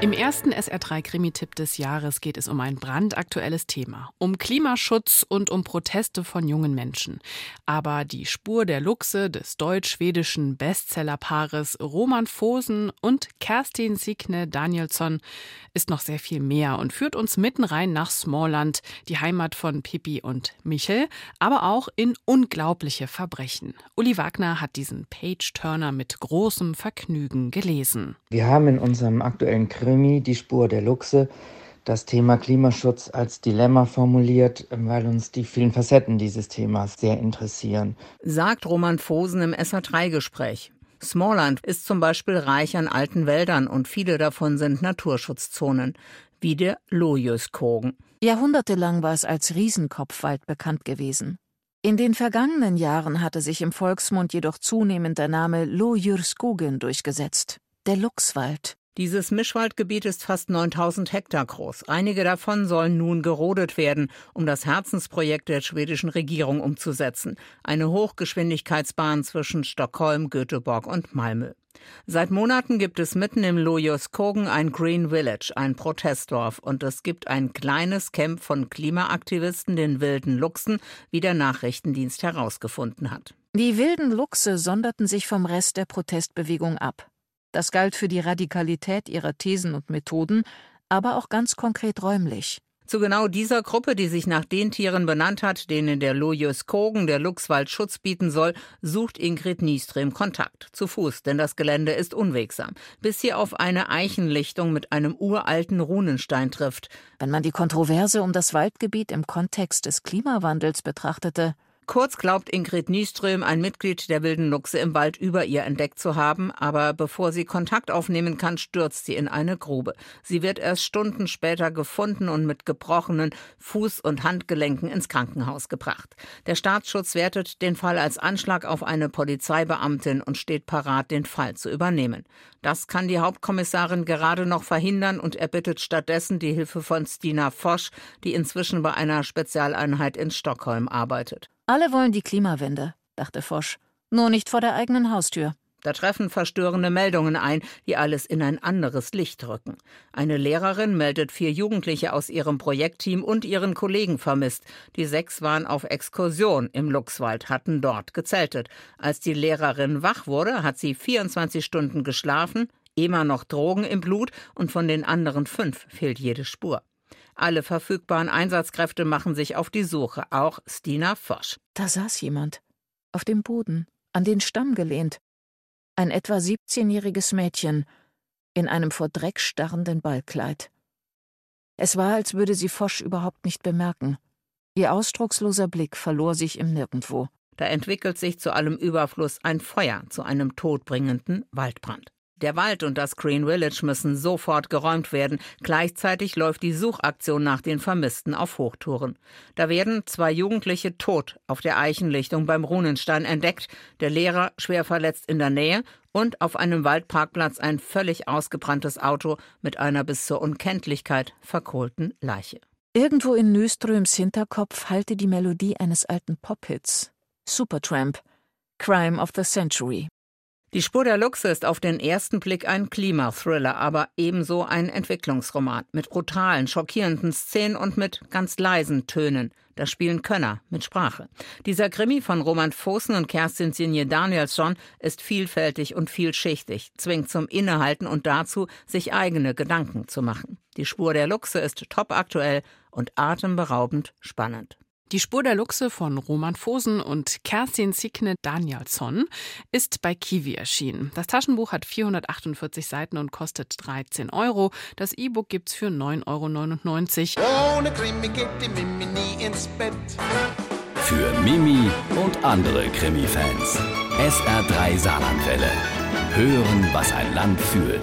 Im ersten SR3-Krimi-Tipp des Jahres geht es um ein brandaktuelles Thema, um Klimaschutz und um Proteste von jungen Menschen. Aber die Spur der Luchse des deutsch-schwedischen Bestsellerpaares Roman Fosen und Kerstin Signe Danielsson ist noch sehr viel mehr und führt uns mitten rein nach Smallland, die Heimat von Pippi und Michel, aber auch in unglaubliche Verbrechen. Uli Wagner hat diesen Page-Turner mit großem Vergnügen gelesen. Wir haben in unserem aktuellen Krimi Krimi Die Spur der Luchse das Thema Klimaschutz als Dilemma formuliert, weil uns die vielen Facetten dieses Themas sehr interessieren. Sagt Roman Fosen im SA3-Gespräch. Smallland ist zum Beispiel reich an alten Wäldern und viele davon sind Naturschutzzonen, wie der Lojuskogen. Jahrhundertelang war es als Riesenkopfwald bekannt gewesen. In den vergangenen Jahren hatte sich im Volksmund jedoch zunehmend der Name Lojurskogen durchgesetzt, der Luchswald. Dieses Mischwaldgebiet ist fast 9000 Hektar groß. Einige davon sollen nun gerodet werden, um das Herzensprojekt der schwedischen Regierung umzusetzen. Eine Hochgeschwindigkeitsbahn zwischen Stockholm, Göteborg und Malmö. Seit Monaten gibt es mitten im Lojoskogen ein Green Village, ein Protestdorf, und es gibt ein kleines Camp von Klimaaktivisten, den wilden Luchsen, wie der Nachrichtendienst herausgefunden hat. Die wilden Luchse sonderten sich vom Rest der Protestbewegung ab. Das galt für die Radikalität ihrer Thesen und Methoden, aber auch ganz konkret räumlich. Zu genau dieser Gruppe, die sich nach den Tieren benannt hat, denen der Lojus Kogen, der Luchswald, Schutz bieten soll, sucht Ingrid Nieström Kontakt. Zu Fuß, denn das Gelände ist unwegsam. Bis sie auf eine Eichenlichtung mit einem uralten Runenstein trifft. Wenn man die Kontroverse um das Waldgebiet im Kontext des Klimawandels betrachtete, Kurz glaubt Ingrid Nieström, ein Mitglied der wilden Luchse im Wald über ihr entdeckt zu haben, aber bevor sie Kontakt aufnehmen kann, stürzt sie in eine Grube. Sie wird erst Stunden später gefunden und mit gebrochenen Fuß- und Handgelenken ins Krankenhaus gebracht. Der Staatsschutz wertet den Fall als Anschlag auf eine Polizeibeamtin und steht parat, den Fall zu übernehmen. Das kann die Hauptkommissarin gerade noch verhindern und erbittet stattdessen die Hilfe von Stina Fosch, die inzwischen bei einer Spezialeinheit in Stockholm arbeitet. Alle wollen die Klimawende, dachte Fosch, nur nicht vor der eigenen Haustür. Da treffen verstörende Meldungen ein, die alles in ein anderes Licht rücken. Eine Lehrerin meldet vier Jugendliche aus ihrem Projektteam und ihren Kollegen vermisst. Die sechs waren auf Exkursion im Luchswald, hatten dort gezeltet. Als die Lehrerin wach wurde, hat sie 24 Stunden geschlafen, immer noch Drogen im Blut und von den anderen fünf fehlt jede Spur. Alle verfügbaren Einsatzkräfte machen sich auf die Suche, auch Stina Fosch. Da saß jemand. Auf dem Boden, an den Stamm gelehnt. Ein etwa 17-jähriges Mädchen in einem vor Dreck starrenden Ballkleid. Es war, als würde sie Fosch überhaupt nicht bemerken. Ihr ausdrucksloser Blick verlor sich im Nirgendwo. Da entwickelt sich zu allem Überfluss ein Feuer zu einem todbringenden Waldbrand. Der Wald und das Green Village müssen sofort geräumt werden. Gleichzeitig läuft die Suchaktion nach den Vermissten auf Hochtouren. Da werden zwei Jugendliche tot auf der Eichenlichtung beim Runenstein entdeckt, der Lehrer schwer verletzt in der Nähe und auf einem Waldparkplatz ein völlig ausgebranntes Auto mit einer bis zur Unkenntlichkeit verkohlten Leiche. Irgendwo in Nöströms Hinterkopf hallte die Melodie eines alten Pop-Hits. Supertramp. Crime of the Century. Die Spur der Luchse ist auf den ersten Blick ein Klimathriller, aber ebenso ein Entwicklungsroman mit brutalen, schockierenden Szenen und mit ganz leisen Tönen. Da spielen Könner mit Sprache. Dieser Krimi von Roman Fossen und Kerstin Sinje Danielsson ist vielfältig und vielschichtig, zwingt zum Innehalten und dazu, sich eigene Gedanken zu machen. Die Spur der Luchse ist topaktuell und atemberaubend spannend. Die Spur der Luchse von Roman Fosen und Kerstin Signe Danielsson ist bei Kiwi erschienen. Das Taschenbuch hat 448 Seiten und kostet 13 Euro. Das E-Book gibt's für 9,99 Euro. Ohne Krimi geht die Mimi nie ins Bett. Für Mimi und andere Krimi-Fans. SR3 Saarlandwelle. Hören, was ein Land fühlt.